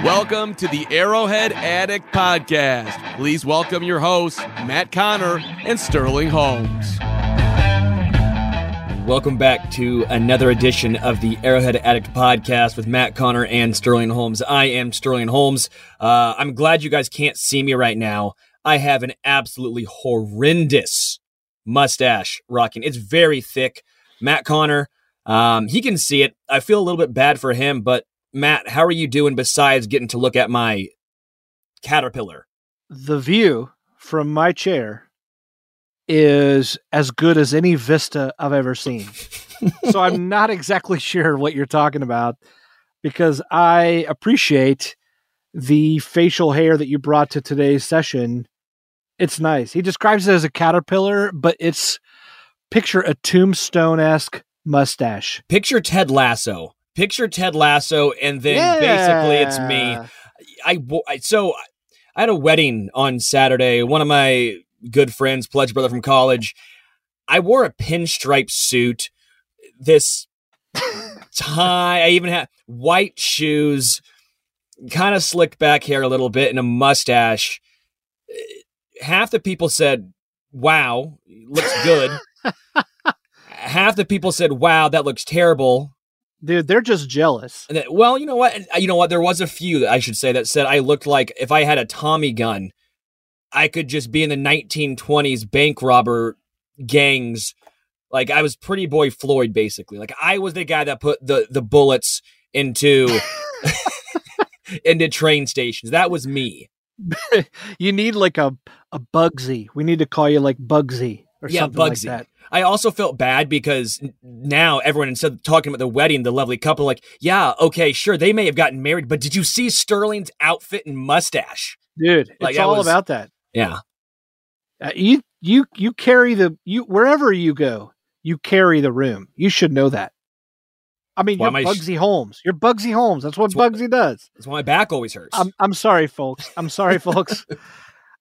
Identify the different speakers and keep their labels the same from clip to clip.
Speaker 1: Welcome to the Arrowhead Addict Podcast. Please welcome your hosts, Matt Conner and Sterling Holmes.
Speaker 2: Welcome back to another edition of the Arrowhead Addict Podcast with Matt Conner and Sterling Holmes. I am Sterling Holmes. Uh, I'm glad you guys can't see me right now. I have an absolutely horrendous mustache rocking. It's very thick. Matt Conner, um, he can see it. I feel a little bit bad for him, but Matt, how are you doing besides getting to look at my caterpillar?
Speaker 3: The view from my chair is as good as any vista I've ever seen. so I'm not exactly sure what you're talking about because I appreciate the facial hair that you brought to today's session. It's nice. He describes it as a caterpillar, but it's picture a tombstone esque mustache.
Speaker 2: Picture Ted Lasso picture Ted Lasso, and then yeah. basically it's me. I, I so I had a wedding on Saturday. One of my good friends, pledge brother from college. I wore a pinstripe suit. This tie. I even had white shoes, kind of slicked back hair a little bit, and a mustache. Half the people said, "Wow, looks good." Half the people said, "Wow, that looks terrible."
Speaker 3: Dude, they're just jealous.
Speaker 2: Then, well, you know what? Uh, you know what? There was a few I should say that said I looked like if I had a Tommy gun, I could just be in the 1920s bank robber gangs. Like I was Pretty Boy Floyd, basically. Like I was the guy that put the the bullets into into train stations. That was me.
Speaker 3: you need like a a Bugsy. We need to call you like Bugsy or yeah, something Bugsy. like that.
Speaker 2: I also felt bad because now everyone, instead of talking about the wedding, the lovely couple, like, yeah, okay, sure, they may have gotten married, but did you see Sterling's outfit and mustache?
Speaker 3: Dude, like, it's all was, about that.
Speaker 2: Yeah.
Speaker 3: Uh, you you you carry the you wherever you go, you carry the room. You should know that. I mean, you're Bugsy sh- Holmes. You're Bugsy Holmes. That's what that's Bugsy does.
Speaker 2: That's why my back always hurts.
Speaker 3: I'm I'm sorry, folks. I'm sorry, folks.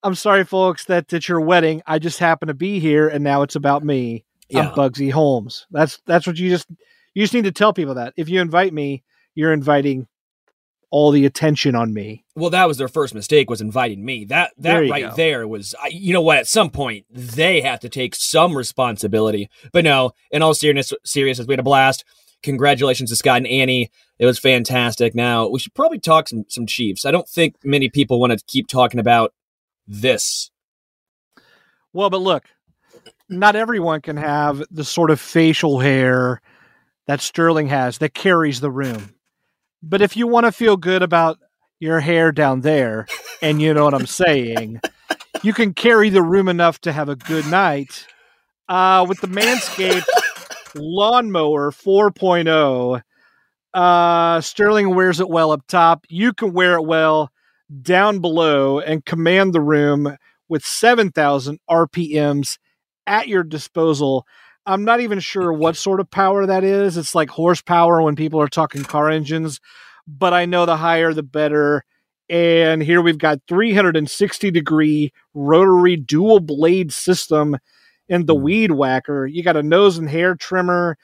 Speaker 3: I'm sorry, folks, that at your wedding I just happen to be here, and now it's about me. Yeah. I'm Bugsy Holmes. That's that's what you just you just need to tell people that if you invite me, you're inviting all the attention on me.
Speaker 2: Well, that was their first mistake was inviting me. That that there right go. there was you know what? At some point, they have to take some responsibility. But no, in all seriousness, seriousness, we had a blast. Congratulations to Scott and Annie. It was fantastic. Now we should probably talk some some Chiefs. I don't think many people want to keep talking about this.
Speaker 3: Well, but look, not everyone can have the sort of facial hair that Sterling has that carries the room. But if you want to feel good about your hair down there, and you know what I'm saying, you can carry the room enough to have a good night uh, with the Manscaped Lawnmower 4.0. Uh, Sterling wears it well up top. You can wear it well down below and command the room with 7,000 RPMs at your disposal. I'm not even sure what sort of power that is. It's like horsepower when people are talking car engines, but I know the higher the better. And here we've got 360 degree rotary dual blade system in the hmm. weed whacker. You got a nose and hair trimmer.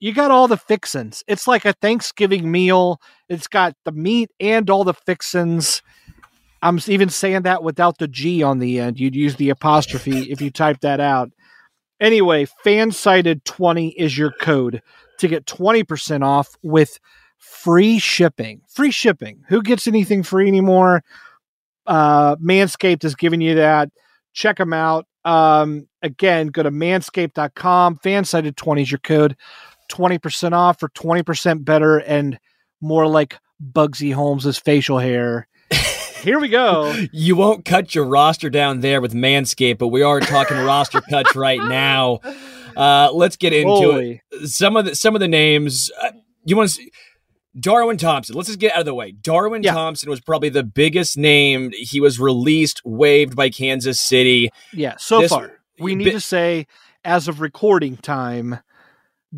Speaker 3: You got all the fixins. It's like a Thanksgiving meal. It's got the meat and all the fixins. I'm even saying that without the G on the end. You'd use the apostrophe if you type that out. Anyway, FanSided 20 is your code to get 20% off with free shipping. Free shipping. Who gets anything free anymore? Uh, Manscaped is giving you that. Check them out. Um, again, go to manscaped.com. FanSided 20 is your code. 20% off for 20% better and more like Bugsy Holmes's facial hair here we go.
Speaker 2: You won't cut your roster down there with Manscaped, but we are talking roster cuts right now. Uh, let's get into Holy. it. Some of the some of the names. Uh, you want to Darwin Thompson. Let's just get out of the way. Darwin
Speaker 3: Yeah.
Speaker 2: Thompson was probably the biggest name. He was released, waived by Kansas City.
Speaker 3: Yeah, so
Speaker 2: This-
Speaker 3: far we need to say, as of recording time,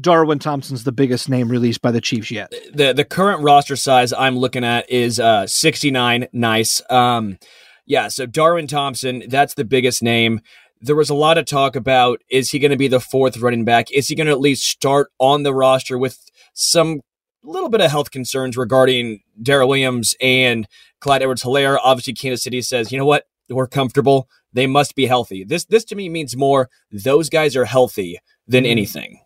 Speaker 3: Darwin Thompson's the biggest name released by the Chiefs yet.
Speaker 2: the the current roster size I'm looking at is uh 69. Nice. Um yeah, so Darwin Thompson, that's the biggest name. There was a lot of talk about is he going to be the fourth running back? Is he going to at least start on the roster with some little bit of health concerns regarding Darrel Williams and Clyde Edwards Helaire? Obviously, Kansas City says, you know what? We're comfortable. They must be healthy. This this to me means more those guys are healthy than
Speaker 3: Mhm.
Speaker 2: anything.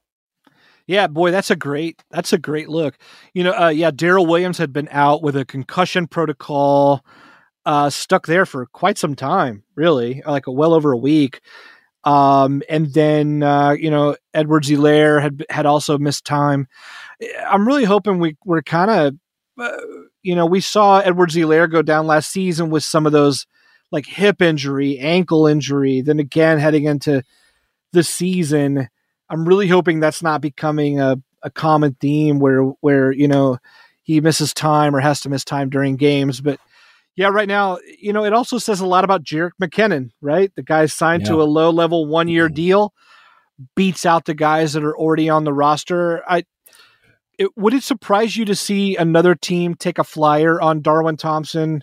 Speaker 3: Yeah, boy, that's a great that's a great look. You know, uh, yeah, Darrel Williams had been out with a concussion protocol, uh, stuck there for quite some time, really, like a, well over a week. Um, and then uh, you know, Edwards Helaire had had also missed time. I'm really hoping we we're kind of, uh, you know, we saw Edwards Helaire go down last season with some of those like hip injury, ankle injury. Then again, heading into the season. I'm really hoping that's not becoming a, a common theme where where you know he misses time or has to miss time during games. But yeah, right now, you know, it also says a lot about Jerick McKinnon, right? The guy signed to a low level one year
Speaker 2: Mhm.
Speaker 3: deal, beats out the guys that are already on the roster. I it, would it surprise you to see another team take a flyer on Darwin Thompson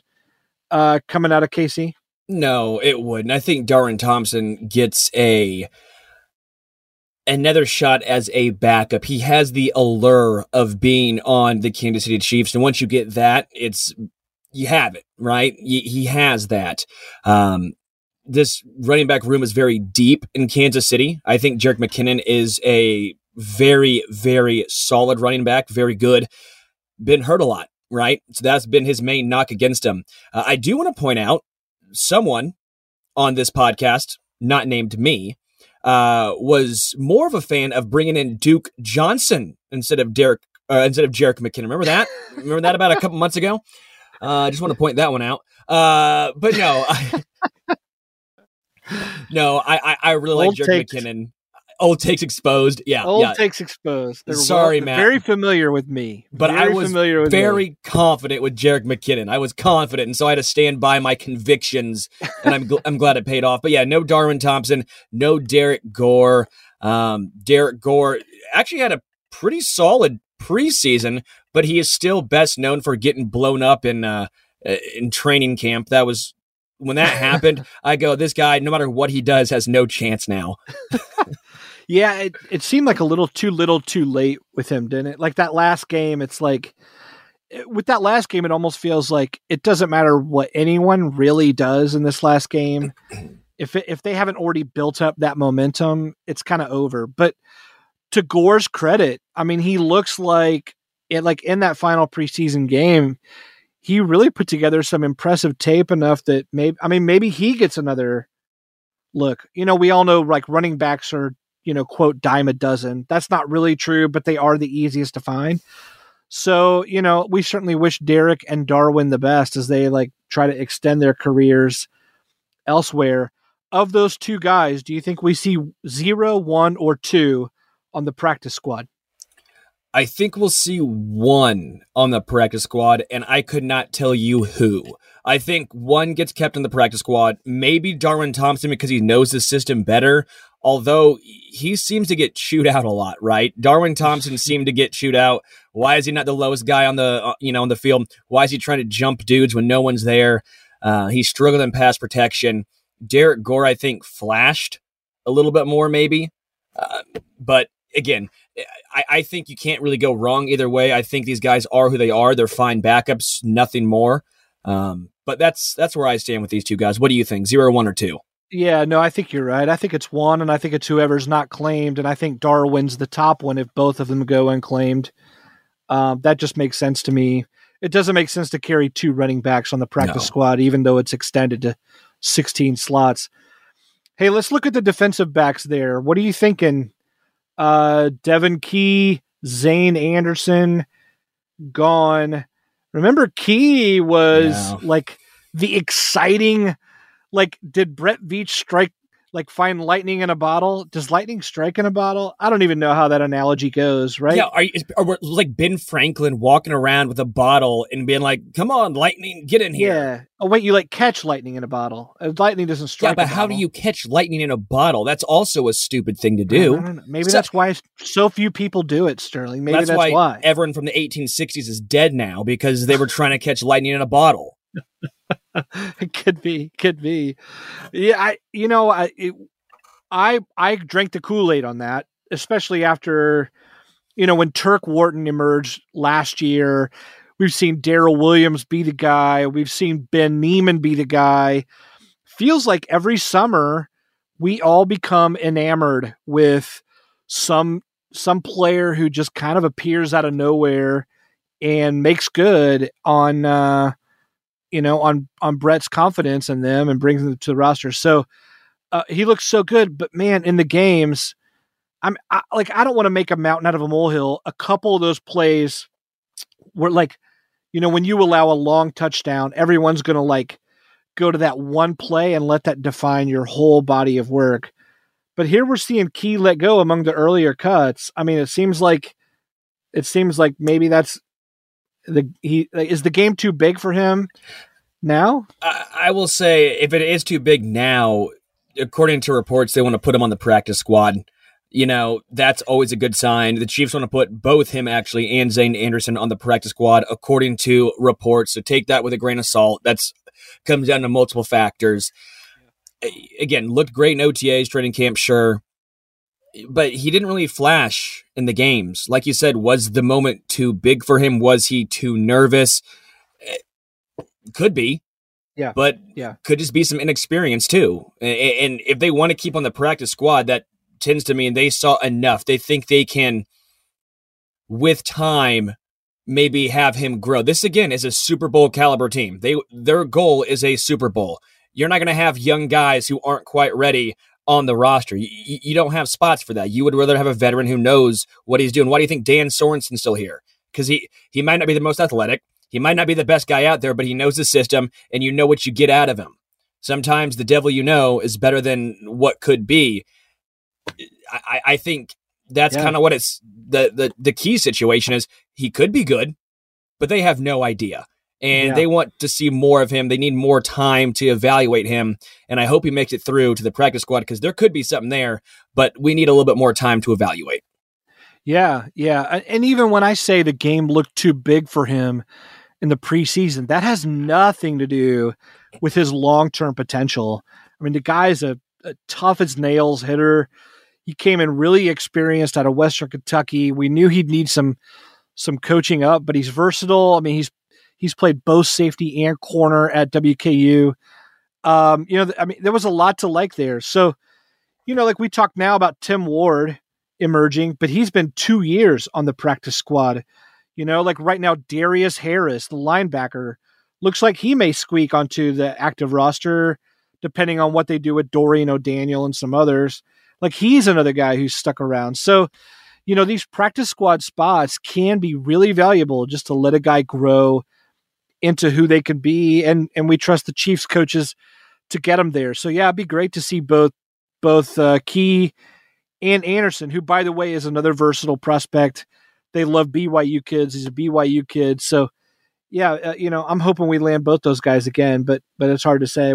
Speaker 3: uh, coming out of KC?
Speaker 2: No, it wouldn't. I think Darwin Thompson gets a another shot as a backup. He has the allure of being on the Kansas City Chiefs, and once you get that, it's you have it right. He has that. Um, this running back room is very deep in Kansas City. I think Jerick McKinnon is a very, very solid running back, very good. Been hurt a lot, right? So that's been his main knock against him. Uh, I do want to point out someone on this podcast, not named me, uh, was more of a fan of bringing in Duke Johnson instead of Derek uh, instead of Jerick McKinnon. Remember that? Remember that about a couple months ago? Uh, I just want to point that one out. Uh, but no, I, no, I, I, I really like
Speaker 3: Old
Speaker 2: Jerick
Speaker 3: takes.
Speaker 2: McKinnon. Old takes exposed. Yeah,
Speaker 3: Old
Speaker 2: yeah.
Speaker 3: takes exposed. They're
Speaker 2: Sorry,
Speaker 3: they're
Speaker 2: Matt.
Speaker 3: Very familiar with me,
Speaker 2: But I was
Speaker 3: familiar with me.
Speaker 2: very confident with Jerick McKinnon. I was confident, and so I had to stand by my convictions, and I'm gl- I'm glad it paid off. But yeah, no Darwin Thompson, no Derrick Gore. Um, Derrick Gore actually had a pretty solid preseason, but he is still best known for getting blown up in uh, in training camp. That was when that happened. I go, this guy, no matter what he does, has no chance now.
Speaker 3: Yeah, it, it seemed like a little too little too late with him, didn't it? Like that last game, it's like eh, with that last game, it almost feels like it doesn't matter what anyone really does in this last game. If it, if they haven't already built up that momentum, it's kind of over. But to Gore's credit, I mean, he looks like it like in that final preseason game, he really put together some impressive tape enough that maybe I mean maybe he gets another look. You know, we all know like running backs are you know, quote, dime a dozen. That's not really true, but they are the easiest to find. So, you know, we certainly wish Derrick and Darwin the best as they like try to extend their careers elsewhere. Of those two guys, do you think we see zero, one, or two on the practice squad?
Speaker 2: I think we'll see one on the practice squad, and I could not tell you who. I think one gets kept in the practice squad, maybe Darwin Thompson because he knows the system better, although he seems to get chewed out a lot, right? Darwin Thompson seemed to get chewed out. Why is he not the lowest guy on the uh, you know on the field? Why is he trying to jump dudes when no one's there? Uh, he struggled in pass protection. Derrick Gore, I think, flashed a little bit more, maybe, uh, but again, I, I think you can't really go wrong either way. I think these guys are who they are. They're fine backups, nothing more. Um, but that's that's where I stand with these two guys. What do you think? Zero, one, or two?
Speaker 3: Yeah, no, I think you're right. I think it's one, and I think it's whoever's not claimed, and I think Darwin's the top one if both of them go unclaimed. Um, that just makes sense to me. It doesn't make sense to carry two running backs on the practice
Speaker 2: No.
Speaker 3: squad, even though it's extended to 16 slots. Hey, let's look at the defensive backs there. What are you thinking? Uh, Devon Key, Zayne Anderson, gone. Remember, Key was
Speaker 2: Yeah.
Speaker 3: like the exciting. Like, did Brett Veach strike like find lightning in a bottle. Does lightning strike in a bottle? I don't even know how that analogy goes, right?
Speaker 2: Yeah, are, you, are like Ben Franklin walking around with a bottle and being like, "Come on, lightning, get in here."
Speaker 3: Yeah. Oh wait, you like catch lightning in a bottle. Uh, lightning doesn't strike.
Speaker 2: Yeah, but how do you catch lightning in a bottle? That's also a stupid thing to do.
Speaker 3: Maybe so, that's why so few people do it, Sterling. Maybe that's,
Speaker 2: that's
Speaker 3: why, why
Speaker 2: everyone from the 1860s is dead now because they were trying to catch lightning in a bottle.
Speaker 3: it could be, could be. Yeah, I, you know, I, it, I, I drank the Kool Aid on that, especially after, you know, when Turk Wharton emerged last year We've seen Darrel Williams be the guy. We've seen Ben Niemann be the guy. Feels like every summer we all become enamored with some some player who just kind of appears out of nowhere and makes good on uh, you know on on Brett's confidence in them and brings them to the roster. So uh, he looks so good, but man, in the games, I'm I, like I don't want to make a mountain out of a molehill. A couple of those plays were like you know, when you allow a long touchdown, everyone's going to like go to that one play and let that define your whole body of work. But here we're seeing Key let go among the earlier cuts. I mean, it seems like it seems like maybe that's the he is the game too big for him now.
Speaker 2: I, I will say if it is too big now, according to reports, they want to put him on the practice squad you know, that's always a good sign. The Chiefs want to put both him actually and Zayne Anderson on the practice squad, according to reports. So take that with a grain of salt. That's comes down to multiple factors. Again, looked great in OTAs, training camp, sure. But he didn't really flash in the games. Like you said, was the moment too big for him? Was he too nervous? Eh, could be.
Speaker 3: Yeah.
Speaker 2: But
Speaker 3: yeah.
Speaker 2: could just be some inexperience too. And if they want to keep on the practice squad, that tends to mean they saw enough. They think they can, with time, maybe have him grow. This again is a Super Bowl caliber team. They their goal is a Super Bowl. You're not going to have young guys who aren't quite ready on the roster. You, you, don't have spots for that. You would rather have a veteran who knows what he's doing. Why do you think Dan Sorensen's still here? Because he he might not be the most athletic. He might not be the best guy out there, but he knows the system, and you know what you get out of him. Sometimes the devil you know is better than what could be. I, I think that's yeah. kind of what it's the, the the key situation is he could be good, but they have no idea. And yeah. they want to see more of him. They need more time to evaluate him. And I hope he makes it through to the practice squad because there could be something there, but we need a little bit more time to evaluate.
Speaker 3: Yeah, yeah. And even when I say the game looked too big for him in the preseason, that has nothing to do with his long term potential. I mean, the guy's a, a tough as nails hitter. He came in really experienced out of Western Kentucky. We knew he'd need some some coaching up, but he's versatile. I mean, he's he's played both safety and corner at WKU. Um, you know, I mean, there was a lot to like there. So, you know, like we talked now about Tim Ward emerging, but he's been two years on the practice squad. You know, like right now, Darius Harris, the linebacker, looks like he may squeak onto the active roster, depending on what they do with Dorian O'Daniel and some others. Like he's another guy who's stuck around. So, you know, these practice squad spots can be really valuable just to let a guy grow into who they can be. And and we trust the Chiefs coaches to get them there. So yeah, it'd be great to see both both uh, Key and Anderson, who by the way is another versatile prospect. They love BYU kids. He's a BYU kid. So yeah, uh, you know, I'm hoping we land both those guys again, but but it's hard to say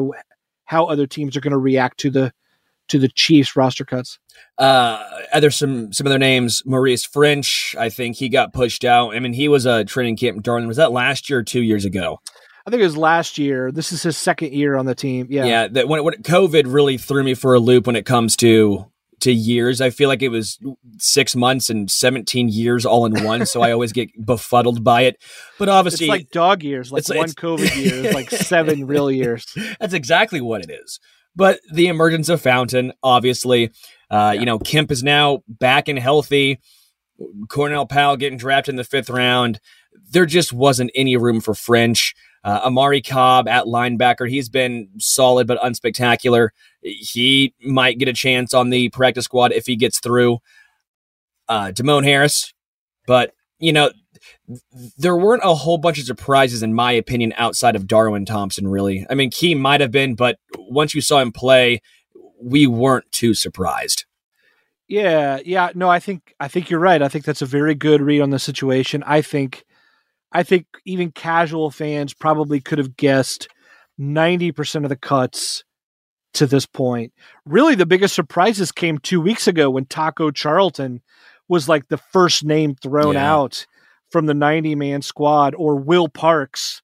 Speaker 3: how other teams are going to react to the to the Chiefs roster cuts?
Speaker 2: Uh, there's some some other names. Maurice Ffrench. I think he got pushed out. I mean, he was a training camp Darling. Was that last year or two years ago?
Speaker 3: I think it was last year. This is his second year on the team. Yeah,
Speaker 2: yeah. That when, when COVID really threw me for a loop when it comes to to years. I feel like it was six months and 17 years all in one. so I always get befuddled by it. But obviously,
Speaker 3: it's like dog years, like one COVID year like seven real years.
Speaker 2: That's exactly what it is. But the emergence of Fountain, obviously, uh, yeah. you know, Kemp is now back and healthy. Cornell Powell getting drafted in the fifth round. There just wasn't any room for Ffrench. Uh, Omari Cobb at linebacker, he's been solid but unspectacular. He might get a chance on the practice squad if he gets through. Uh, Demone Harris, but you know, there weren't a whole bunch of surprises, in my opinion, outside of Darwin Thompson, really. I mean, Key might have been, but once you saw him play, we weren't too surprised.
Speaker 3: Yeah, yeah, no, I think I think you're right. I think that's a very good read on the situation. I think I think even casual fans probably could have guessed 90% of the cuts to this point. Really the biggest surprises came 2 weeks ago when Taco Charlton was like the first name thrown yeah. out from the 90 man squad or Will Parks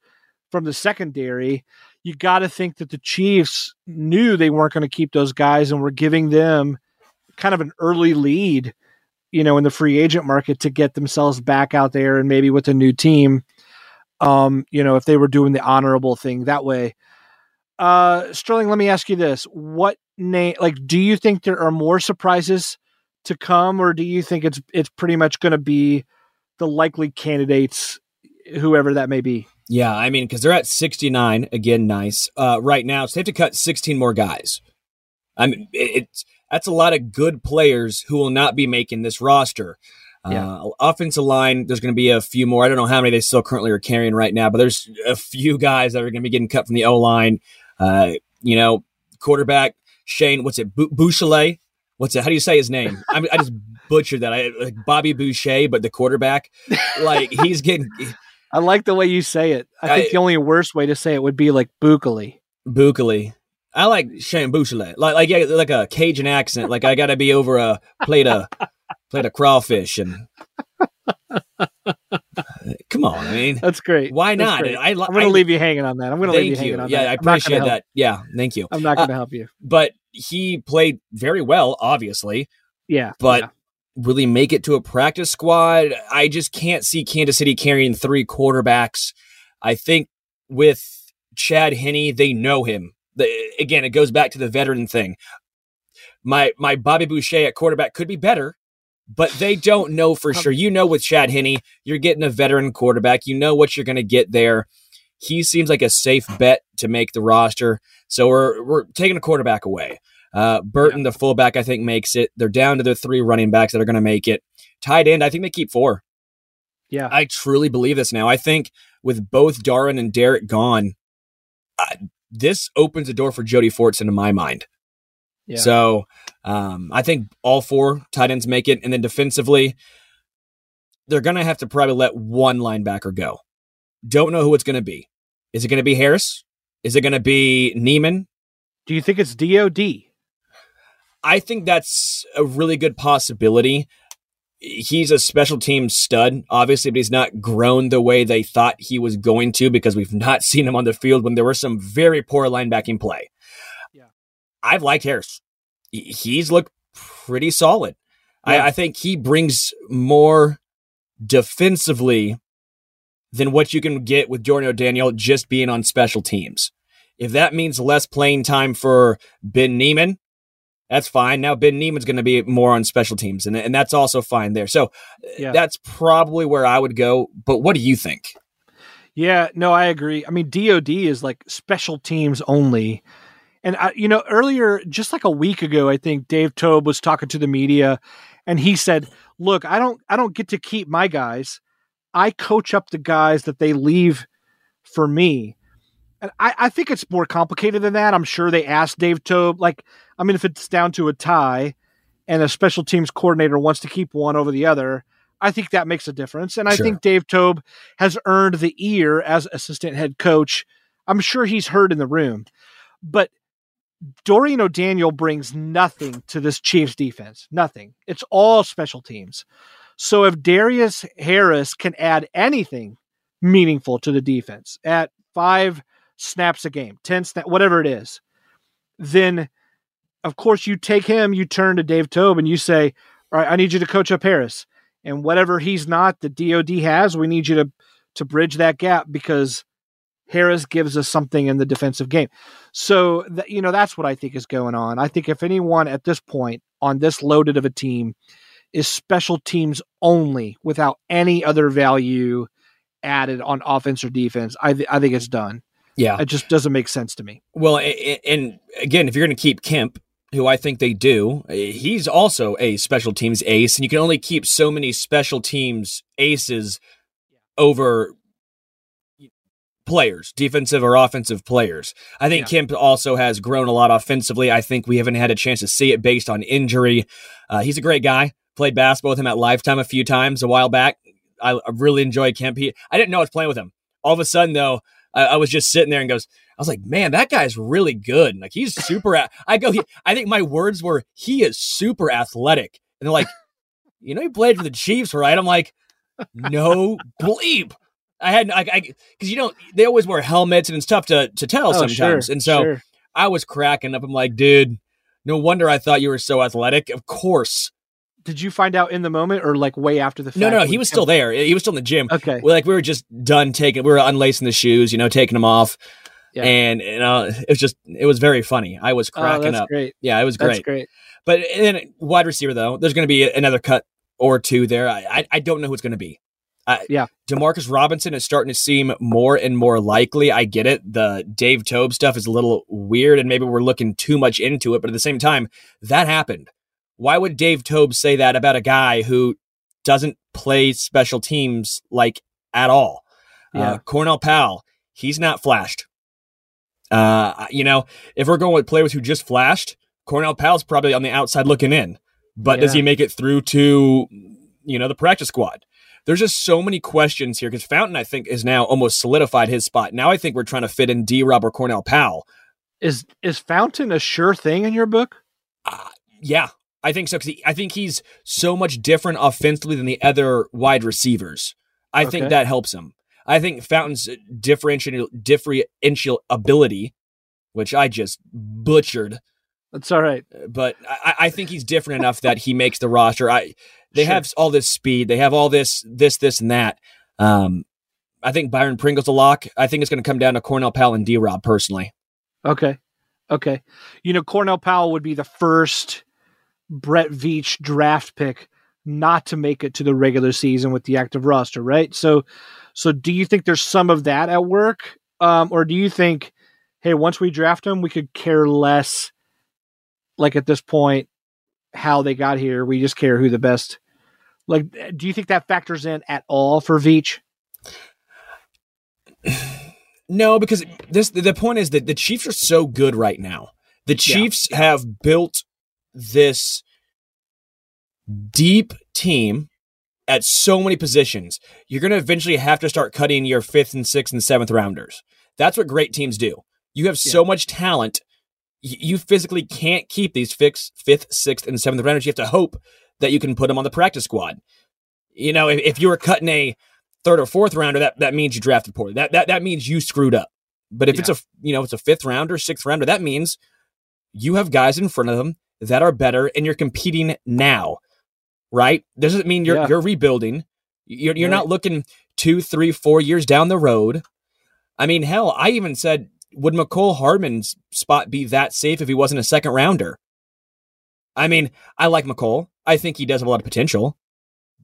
Speaker 3: from the secondary. You got to think that the Chiefs knew they weren't going to keep those guys and were giving them kind of an early lead, you know, in the free agent market to get themselves back out there and maybe with a new team. Um, you know, if they were doing the honorable thing that way. Uh Sterling, let me ask you this. What name like do you think there are more surprises to come or do you think it's it's pretty much going to be the likely candidates whoever that may be?
Speaker 2: Yeah, I mean, because they're at 69, again, nice. Uh, right now, so they have to cut 16 more guys. I mean, it's that's a lot of good players who will not be making this roster. Yeah. Uh, offensive line, there's going to be a few more. I don't know how many they still currently are carrying right now, but there's a few guys that are going to be getting cut from the O line. Uh, you know, quarterback Shane, what's it, B- Bouchelet? What's it? How do you say his name? I, I just butchered that. I like Bobby Boucher, but the quarterback, like he's getting.
Speaker 3: I like the way you say it. I think the only worst way to say it would be like Bukali.
Speaker 2: Bukali. I like Shane Bouchelet, like like yeah, like a Cajun accent. Like I got to be over a plate of plate of crawfish and. Come on, I mean
Speaker 3: that's great.
Speaker 2: Why
Speaker 3: that's
Speaker 2: not?
Speaker 3: Great.
Speaker 2: I,
Speaker 3: am going to leave you hanging on that. I'm going to leave you hanging on
Speaker 2: yeah,
Speaker 3: that.
Speaker 2: Yeah, I appreciate that. Yeah, thank you.
Speaker 3: I'm not going to uh, help you.
Speaker 2: But he played very well, obviously.
Speaker 3: Yeah,
Speaker 2: but
Speaker 3: yeah.
Speaker 2: really make it to a practice squad. I just can't see Kansas City carrying three quarterbacks. I think with Chad Henne, they know him the, again, it goes back to the veteran thing. My my Bobby Boucher at quarterback could be better, but they don't know for sure. You know, with Chad Henne, you're getting a veteran quarterback. You know what you're going to get there. He seems like a safe bet to make the roster. So we're we're taking a quarterback away. Uh, Burton, yeah. the fullback, I think makes it. They're down to the three running backs that are going to make it. Tight end, I think they keep four.
Speaker 3: Yeah,
Speaker 2: I truly believe this now. I think with both Darwin and Derrick gone, this opens the door for Jody Fortson in my mind. Yeah. So um, I think all four tight ends make it, and then defensively, they're going to have to probably let one linebacker go. Don't know who it's going to be. Is it going to be Harris? Is it going to be Niemann?
Speaker 3: Do you think it's DOD?
Speaker 2: I think that's a really good possibility he's a special team stud, obviously, but he's not grown the way they thought he was going to because we've not seen him on the field when there was some very poor linebacking play. I've liked Harris. He's looked pretty solid. Yeah. I, I think he brings more defensively than what you can get with Jordan O'Daniel just being on special teams. If that means less playing time for Ben Niemann, that's fine. Now Ben Niemann's going to be more on special teams, and and that's also fine there. So uh, yeah. that's probably where I would go. But what do you think?
Speaker 3: Yeah, no, I agree. I mean, DoD is like special teams only. And I, you know, earlier, just like a week ago, I think Dave Toub was talking to the media, and he said, "Look, I don't, I don't get to keep my guys. I coach up the guys that they leave for me." And I, I think it's more complicated than that. I'm sure they asked Dave Toub. like, I mean, if it's down to a tie and a special teams coordinator wants to keep one over the other, I think that makes a difference. And I sure. think Dave Toub has earned the ear as assistant head coach. I'm sure he's heard in the room. But Dorian O'Daniel brings nothing to this Chiefs defense. Nothing. It's all special teams. So if Darius Harris can add anything meaningful to the defense at five snaps a game, 10 snaps, whatever it is, then of course you take him, you turn to Dave Toub and you say, all right, I need you to coach up Harris. And whatever he's not, the DOD has, we need you to to bridge that gap because Harris gives us something in the defensive game. So that you know that's what I think is going on. I think if anyone at this point on this loaded of a team is special teams only without any other value added on offense or defense, I th- I think it's done.
Speaker 2: Yeah.
Speaker 3: It just doesn't make sense to me.
Speaker 2: Well, and again, if you're going to keep Kemp, who I think they do, eh, he's also a special teams ace, and you can only keep so many special teams aces over players, defensive or offensive players. I think yeah. Kemp also has grown a lot offensively. I think we haven't had a chance to see it based on injury. Uh, he's a great guy. Played basketball with him at Lifetime a few times a while back. I, I really enjoy Kemp. He, I didn't know I was playing with him. All of a sudden, though, I, I was just sitting there and goes, I was like, man, that guy's really good. Like he's super. I go, he, I think my words were, he is super athletic. And they're like, you know, he played for the Chiefs, right? I'm like, no bleep. I had I because you know they always wear helmets and it's tough to to tell oh, sometimes. Sure, and so sure. I was cracking up. I'm like, dude, no wonder I thought you were so athletic. Of course.
Speaker 3: Did you find out in the moment or like way after the fact?
Speaker 2: No, no, he was still there. He was still in the gym.
Speaker 3: Okay.
Speaker 2: We're like we were just done taking we were unlacing the shoes, you know, taking them off. Yeah. And you uh, know, it was just it was very funny. I was oh, cracking
Speaker 3: oh,
Speaker 2: up.
Speaker 3: Great.
Speaker 2: Yeah, it was great.
Speaker 3: That's great.
Speaker 2: But then wide receiver though, there's going to be another cut or two there. I I, I don't know who it's going to be. Uh,
Speaker 3: yeah.
Speaker 2: Demarcus Robinson is starting to seem more and more likely. I get it. The Dave Toub stuff is a little weird, and maybe we're looking too much into it. But at the same time, that happened. Why would Dave Toub say that about a guy who doesn't play special teams like at all? Yeah. Uh, Cornell Powell, he's not flashed. Uh, you know, if we're going with players who just flashed, Cornell Powell's probably on the outside looking in. But yeah. does he make it through to, you know, the practice squad? There's just so many questions here because Fountain, I think, is now almost solidified his spot. Now I think we're trying to fit in D. Rob or Cornell Powell.
Speaker 3: Is is Fountain a sure thing in your book?
Speaker 2: Uh, yeah, I think so. Because I think he's so much different offensively than the other wide receivers. I okay. think that helps him. I think Fountain's differential differential ability, which I just butchered.
Speaker 3: That's all right.
Speaker 2: But I, I think he's different enough that he makes the roster. I they sure. have all this speed. They have all this, this, this, and that. Um, I think Byron Pringle's a lock. I think it's going to come down to Cornell Powell and D Rob personally.
Speaker 3: Okay. Okay. You know, Cornell Powell would be the first Brett Veach draft pick not to make it to the regular season with the active roster, right? So, so do you think there's some of that at work, um, or do you think, hey, once we draft him, we could care less, like at this point, how they got here. We just care who the best. Like, do you think that factors in at all for Veach?
Speaker 2: No, because this the point is that the Chiefs are so good right now. The Chiefs yeah. have built this deep team at so many positions. You're going to eventually have to start cutting your fifth and sixth and seventh rounders. That's what great teams do. You have so much talent you physically can't keep these fifth, fifth, sixth, and seventh rounders. You have to hope that you can put them on the practice squad. You know, if, if you were cutting a third or fourth rounder, that, that means you drafted poorly. That, that that means you screwed up. But if yeah. it's a you know it's a fifth rounder, sixth rounder, that means you have guys in front of them that are better, and you're competing now, right? Doesn't mean you're yeah. you're rebuilding. You're you're right. not looking two, three, four years down the road. I mean, hell, I even said would Mecole Hardman's spot be that safe if he wasn't a second rounder? I mean, I like Mecole. I think he does have a lot of potential.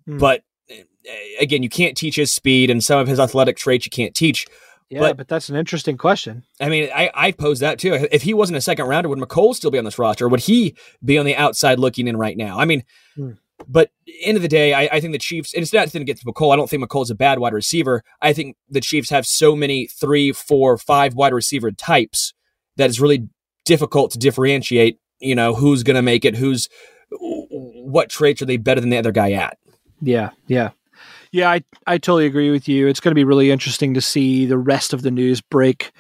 Speaker 2: Hmm. But eh, again, you can't teach his speed and some of his athletic traits you can't teach.
Speaker 3: Yeah, but, but that's an interesting question.
Speaker 2: I mean, I, I pose that too. If he wasn't a second rounder, would Mecole still be on this roster? Would he be on the outside looking in right now? I mean, hmm. But end of the day, I, I think the Chiefs, and it's not to get to Mecole. I don't think Mecole's a bad wide receiver. I think the Chiefs have so many three, four, five wide receiver types that it's really difficult to differentiate, you know, who's going to make it, who's, what traits are they better than the other guy at?
Speaker 3: Yeah, yeah. Yeah, I, I totally agree with you. It's going to be really interesting to see the rest of the news break.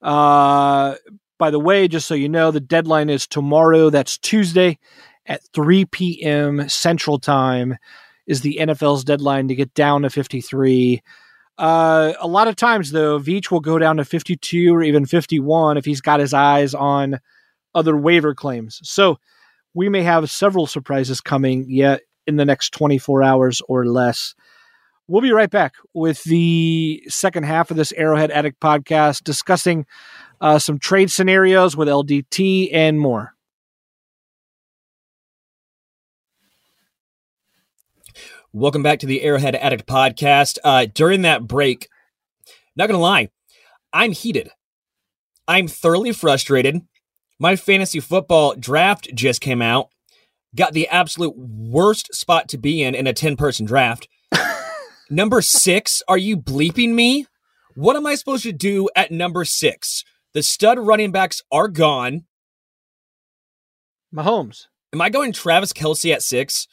Speaker 3: Uh, by the way, just so you know, the deadline is tomorrow. That's Tuesday at 3 p.m. Central Time is the NFL's deadline to get down to 53. Uh, a lot of times, though, Veach will go down to 52 or even 51 if he's got his eyes on other waiver claims. So we may have several surprises coming yet in the next 24 hours or less. We'll be right back with the second half of this Arrowhead Addict podcast, discussing uh, some trade scenarios with LDT and more.
Speaker 2: Welcome back to the Arrowhead Addict podcast. Uh, during that break, not gonna lie, I'm heated. I'm thoroughly frustrated. My fantasy football draft just came out. Got the absolute worst spot to be in in a 10 person draft. Number six, are you bleeping me? What am I supposed to do at number six? The stud running backs are gone.
Speaker 3: Mahomes.
Speaker 2: Am I going Travis Kelce at six?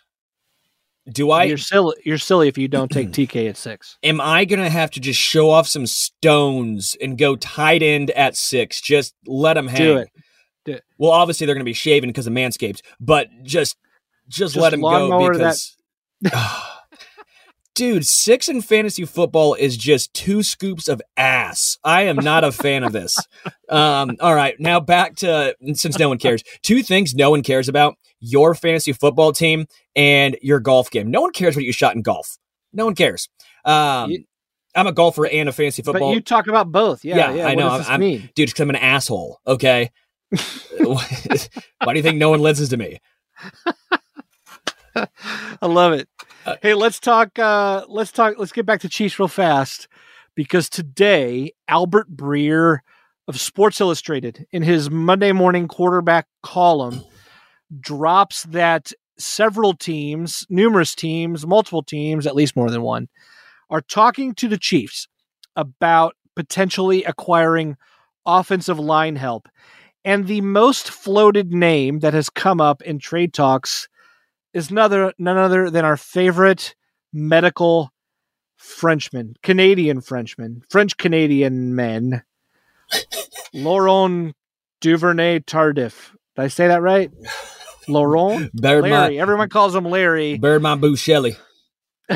Speaker 2: Do I?
Speaker 3: You're silly. You're silly if you don't take TK at six.
Speaker 2: Am I gonna have to just show off some stones and go tight end at six? Just let them hang.
Speaker 3: Do it. Do it.
Speaker 2: Well, obviously they're gonna be shaven because of Manscaped, but just just,
Speaker 3: Just
Speaker 2: let them go
Speaker 3: lawnmower that-
Speaker 2: because. Ah. Dude, six in fantasy football is just two scoops of ass. I am not a fan of this. Um, all right, now back to since no one cares. Two things no one cares about: your fantasy football team and your golf game. No one cares what you shot in golf. No one cares. Um,
Speaker 3: You-
Speaker 2: I'm a golfer and a fantasy football
Speaker 3: But you talk about both. Yeah,
Speaker 2: Yeah,
Speaker 3: yeah.
Speaker 2: I know. I'm-
Speaker 3: mean?
Speaker 2: dude, because I'm an asshole. Okay. Why do you think no one listens to me?
Speaker 3: I love it. Hey, let's talk. Uh, let's talk. Let's get back to Chiefs real fast because today Albert Breer of Sports Illustrated in his Monday morning quarterback column drops that several teams, numerous teams, multiple teams, at least more than one, are talking to the Chiefs about potentially acquiring offensive line help. And the most floated name that has come up in trade talks is none none other than our favorite medical Frenchman, Canadian Frenchman, French Canadian men, Laurent Duvernay Tardif. Did I say that right? Laurent? Larry. Everyone calls him Larry.
Speaker 2: my my boo Shelley.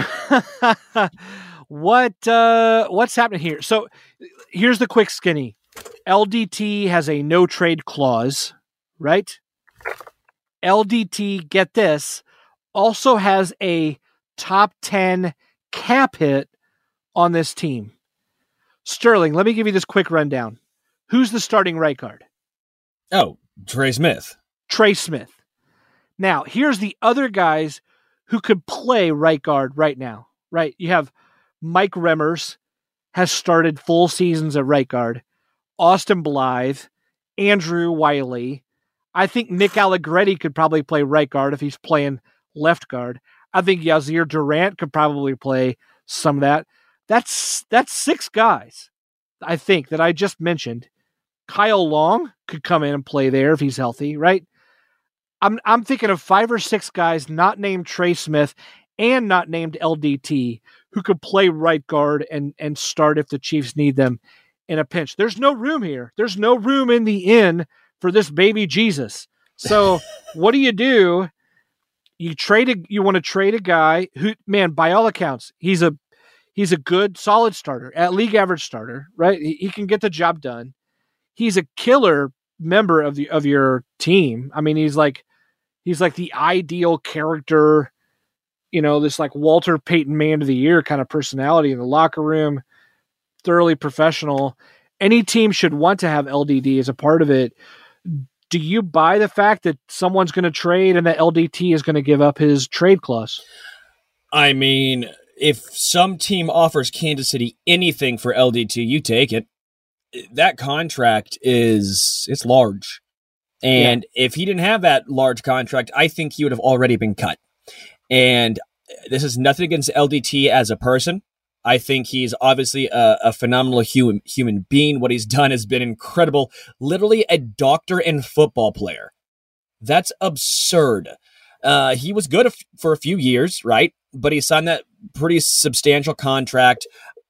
Speaker 3: what uh what's happening here? So here's the quick skinny. LDT has a no trade clause, right? LDT, get this, also has a top 10 cap hit on this team. Sterling, let me give you this quick rundown. Who's the starting right guard?
Speaker 2: Oh, Trey Smith.
Speaker 3: Trey Smith. Now, here's the other guys who could play right guard right now, right? You have Mike Remmers has started full seasons at right guard, Austin Blythe, Andrew Wylie. I think Nick Allegretti could probably play right guard if he's playing left guard. I think Yasir Durant could probably play some of that. That's that's six guys, I think, that I just mentioned. Kyle Long could come in and play there if he's healthy, right? I'm I'm thinking of five or six guys not named Trey Smith and not named LDT who could play right guard and and start if the Chiefs need them in a pinch. There's no room here. There's no room in the inn for this baby Jesus. So what do you do? You trade a you want to trade a guy who man by all accounts he's a he's a good solid starter at league average starter right? He, he can get the job done. He's a killer member of the of your team. I mean he's like he's like the ideal character you know this like walter payton man of the year kind of personality in the locker room thoroughly professional. Any team should want to have ldt as a part of it do you buy the fact that someone's going to trade and that ldt is going to give up his trade clause
Speaker 2: I mean, if some team offers Kansas City anything for LDT, you take it. That contract is it's large. And if he didn't have that large contract, I think he would have already been cut. And this is nothing against LDT as a person. I think he's obviously a, a phenomenal human human being. What he's done has been incredible. Literally a doctor and football player. That's absurd. Uh, he was good for a few years, right? But he signed that pretty substantial contract.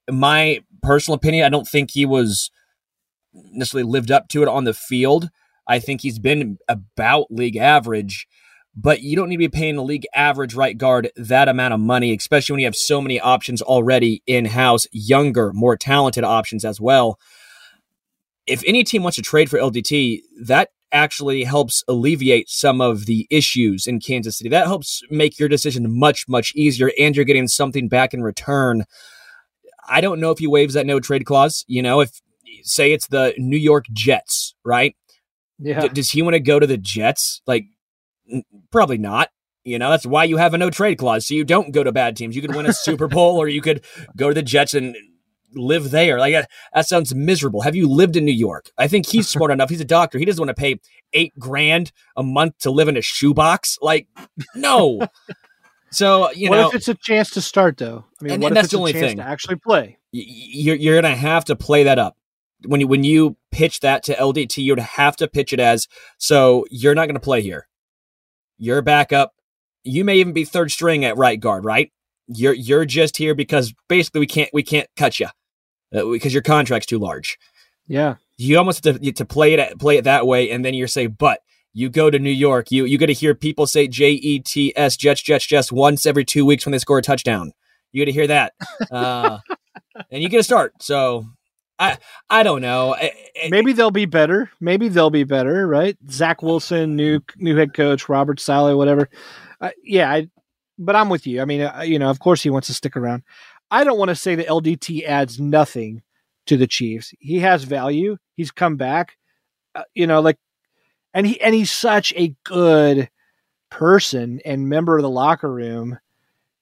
Speaker 2: My personal opinion, I don't think he was necessarily lived up to it on the field. I think he's been about league average, but you don't need to be paying the league average right guard that amount of money, especially when you have so many options already in house, younger, more talented options as well. If any team wants to trade for LDT, that actually helps alleviate some of the issues in Kansas City. That helps make your decision much, much easier, and you're getting something back in return. I don't know if he waives that no trade clause. You know, if say it's the New York Jets, right?
Speaker 3: yeah
Speaker 2: D- does he want to go to the Jets? Like, probably not. You know, that's why you have a no trade clause. So you don't go to bad teams. You could win a Super Bowl or you could go to the Jets and live there. Like, that, that sounds miserable. Have you lived in New York? I think he's smart enough. He's a doctor. He doesn't want to pay eight grand a month to live in a shoebox. Like, no. So, you know
Speaker 3: what
Speaker 2: know,
Speaker 3: if it's a chance to start though? I mean,
Speaker 2: And-
Speaker 3: what
Speaker 2: and
Speaker 3: if
Speaker 2: that's
Speaker 3: it's
Speaker 2: the
Speaker 3: a
Speaker 2: only
Speaker 3: chance
Speaker 2: thing.
Speaker 3: to actually play?
Speaker 2: you're you're gonna have to play that up when you when you pitch that to LDT. You'd have to pitch it as so you're not gonna play here. You're backup. You may even be third string at right guard, right? You're you're just here because basically we can't we can't cut you uh, because your contract's too large.
Speaker 3: Yeah,
Speaker 2: you almost have to, to play it play it that way, and then you're say, but you go to New York, you you got to hear people say J E T S Jets Jets Jets once every two weeks when they score a touchdown. You got to hear that, uh, and you get a start. So I I don't know.
Speaker 3: Maybe they'll be better. Maybe they'll be better, right? Zach Wilson, new new head coach, Robert Saleh, whatever. Uh, yeah, I, but I'm with you. I mean, uh, you know, of course he wants to stick around. I don't want to say that LDT adds nothing to the Chiefs. He has value. He's come back. Uh, you know, like, and he and he's such a good person and member of the locker room.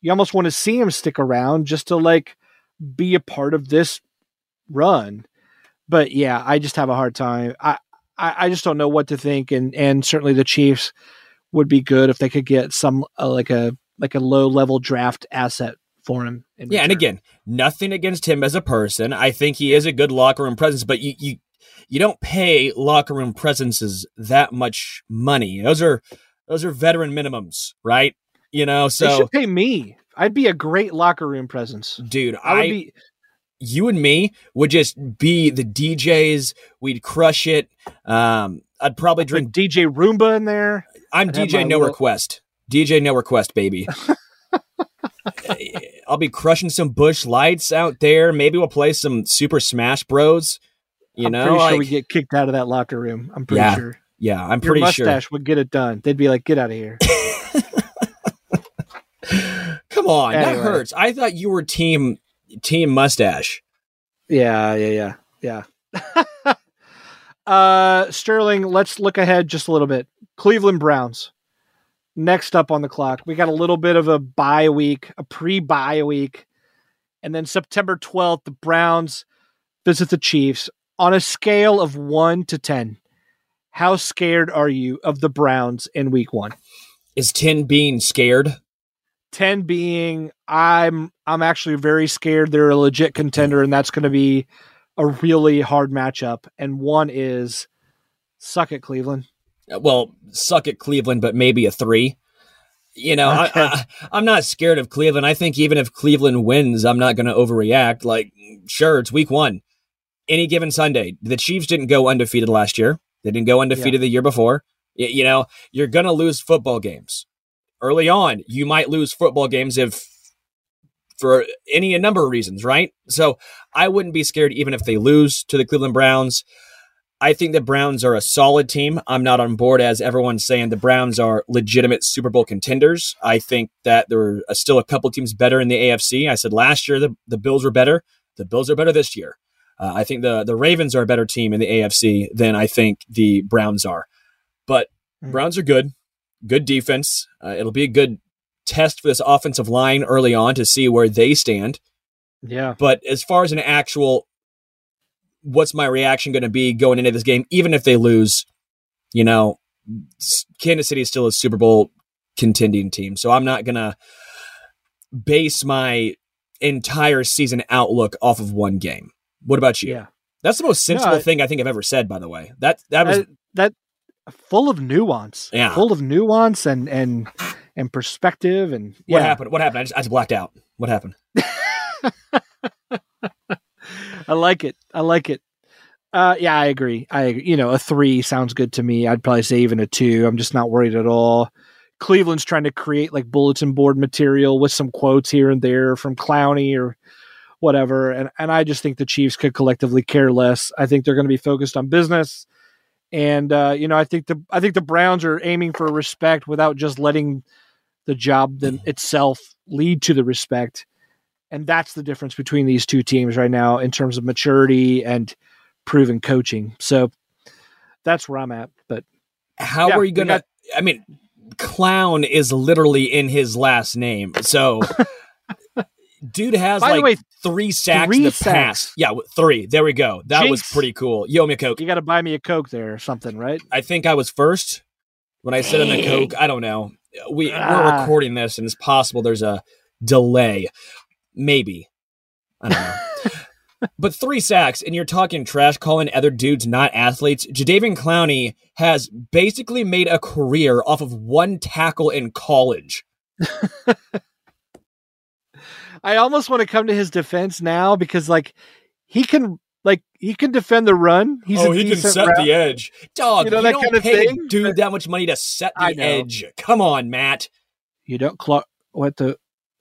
Speaker 3: You almost want to see him stick around just to like be a part of this run. But yeah, I just have a hard time. I, I, I just don't know what to think, and and certainly the Chiefs would be good if they could get some uh, like a like a low level draft asset for him.
Speaker 2: yeah, return. and again, nothing against him as a person. I think he is a good locker room presence, but you you you don't pay locker room presences that much money. Those are those are veteran minimums, right? You know, so
Speaker 3: they should pay me. I'd be a great locker room presence,
Speaker 2: dude. I, would be. You and me would just be the DJs. We'd crush it. Um, I'd probably drink
Speaker 3: DJ Roomba in there.
Speaker 2: I'm I'd DJ No little... Request. DJ No Request, baby. I'll be crushing some Busch Lights out there. Maybe we'll play some Super Smash Bros. You know.
Speaker 3: I'm
Speaker 2: know,
Speaker 3: pretty
Speaker 2: like,
Speaker 3: sure we get kicked out of that locker room. I'm pretty
Speaker 2: yeah,
Speaker 3: sure.
Speaker 2: Yeah, I'm
Speaker 3: Your
Speaker 2: pretty
Speaker 3: mustache
Speaker 2: sure.
Speaker 3: Mustache would get it done. They'd be like, "Get out of here."
Speaker 2: Come on, anyway. that hurts. I thought you were team team mustache.
Speaker 3: Yeah, yeah, yeah, yeah. uh Sterling, let's look ahead just a little bit. Cleveland Browns. Next up on the clock, we got a little bit of a bye week, a pre-bye week. And then September 12th, the Browns visit the Chiefs on a scale of 1 to 10. How scared are you of the Browns in week 1?
Speaker 2: Is 10 being scared?
Speaker 3: 10 being I'm I'm actually very scared they're a legit contender and that's going to be a really hard matchup and one is suck at Cleveland.
Speaker 2: Uh, well, suck at Cleveland but maybe a 3. You know, okay. I, I, am not scared of Cleveland. I think even if Cleveland wins, I'm not going to overreact. Like, sure, it's week one. Any given Sunday, the Chiefs didn't go undefeated last year. They didn't go undefeated yeah. the year before. You know, you're going to lose football games early on. You might lose football games if for any a number of reasons, right? So I wouldn't be scared even if they lose to the Cleveland Browns. I think the Browns are a solid team. I'm not on board as everyone's saying the Browns are legitimate Super Bowl contenders. I think that there are still a couple teams better in the AFC. I said last year the, the Bills were better. The Bills are better this year. Uh, I think the the Ravens are a better team in the AFC than I think the Browns are. But mm. Browns are good good defense. Uh, it'll be a good test for this offensive line early on to see where they stand.
Speaker 3: Yeah.
Speaker 2: But as far as an actual, what's my reaction going to be going into this game, even if they lose, you know, Kansas City is still a Super Bowl contending team. So I'm not going to base my entire season outlook off of one game. What about you?
Speaker 3: Yeah.
Speaker 2: That's the most sensible no, I, thing I think I've ever said, by the way. That that was
Speaker 3: that full of nuance.
Speaker 2: Yeah.
Speaker 3: Full of nuance and and and perspective and
Speaker 2: yeah. What happened? What happened? I just, I just blacked out. What happened?
Speaker 3: I like it. I like it. Uh, yeah, I agree. I you know a three sounds good to me. I'd probably say even a two. I'm just not worried at all. Cleveland's trying to create like bulletin board material with some quotes here and there from Clowney or whatever, and and I just think the Chiefs could collectively care less. I think they're going to be focused on business. And uh, you know, I think the I think the Browns are aiming for respect without just letting the job then itself lead to the respect. And that's the difference between these two teams right now in terms of maturity and proven coaching. So that's where I'm at. But
Speaker 2: how yeah, are you gonna? Got, I mean, clown is literally in his last name. So dude has By like way, three sacks three in the sacks. past. Yeah, three. There we go. That Jinx. was pretty cool. You owe me a Coke.
Speaker 3: You got to buy me a Coke there or something, right?
Speaker 2: I think I was first when I said in the Coke. I don't know. We, ah. We're recording this and it's possible there's a delay. Maybe. I don't know. but three sacks, and you're talking trash calling other dudes not athletes. Jadeveon Clowney has basically made a career off of one tackle in college.
Speaker 3: I almost want to come to his defense now because like he can like he can defend the run. He's
Speaker 2: oh,
Speaker 3: a
Speaker 2: he can set
Speaker 3: route.
Speaker 2: the edge, dog.
Speaker 3: You know
Speaker 2: you
Speaker 3: that
Speaker 2: don't
Speaker 3: kind of
Speaker 2: pay
Speaker 3: thing?
Speaker 2: a dude that much money to set the edge. Come on, Matt.
Speaker 3: You don't Clark what the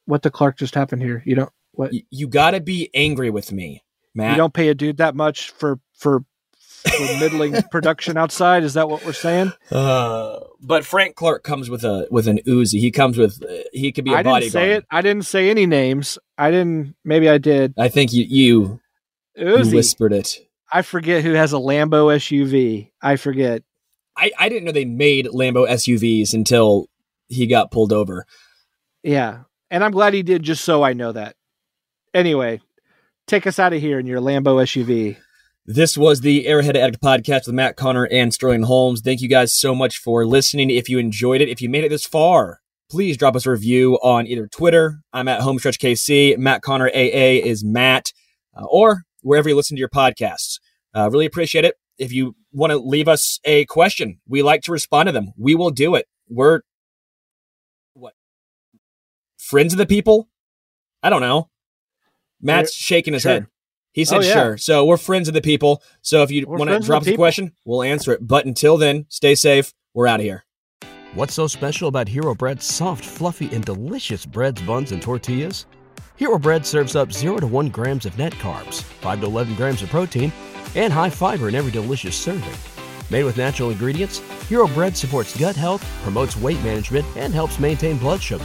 Speaker 3: what the Clark just happened here. You don't what
Speaker 2: Y- You got to be angry with me, Matt.
Speaker 3: you don't pay a dude that much for for middling production outside. Is that what we're saying?
Speaker 2: Uh, but Frank Clark comes with a with an Uzi. He comes with uh, he could be a
Speaker 3: I didn't
Speaker 2: bodyguard.
Speaker 3: say it. I didn't say any names. I didn't. Maybe I did.
Speaker 2: I think you you, you whispered it.
Speaker 3: I forget who has a Lambo SUV. I forget.
Speaker 2: I, I didn't know they made Lambo SUVs until he got pulled over.
Speaker 3: Yeah, and I'm glad he did, just so I know that. Anyway, take us out of here in your Lambo SUV.
Speaker 2: This was the Arrowhead Addict podcast with Matt Conner and Sterling Holmes. Thank you guys so much for listening. If you enjoyed it, if you made it this far, please drop us a review on either Twitter. I'm at HomestretchKC. Matt Conner AA is Matt, uh, or wherever you listen to your podcasts. Uh, really appreciate it. If you want to leave us a question, we like to respond to them. We will do it. We're what friends of the people? I don't know. Matt's shaking his
Speaker 3: sure.
Speaker 2: head. He said
Speaker 3: Oh, yeah.
Speaker 2: sure. So we're friends of the people. So if you want to drop us
Speaker 3: the
Speaker 2: a question, we'll answer it. But until then, stay safe. We're out of here.
Speaker 1: What's so special about Hero Bread's soft, fluffy, and delicious breads, buns, and tortillas? Hero Bread serves up 0 to 1 grams of net carbs, 5 to 11 grams of protein, and high fiber in every delicious serving. Made with natural ingredients, Hero Bread supports gut health, promotes weight management, and helps maintain blood sugar.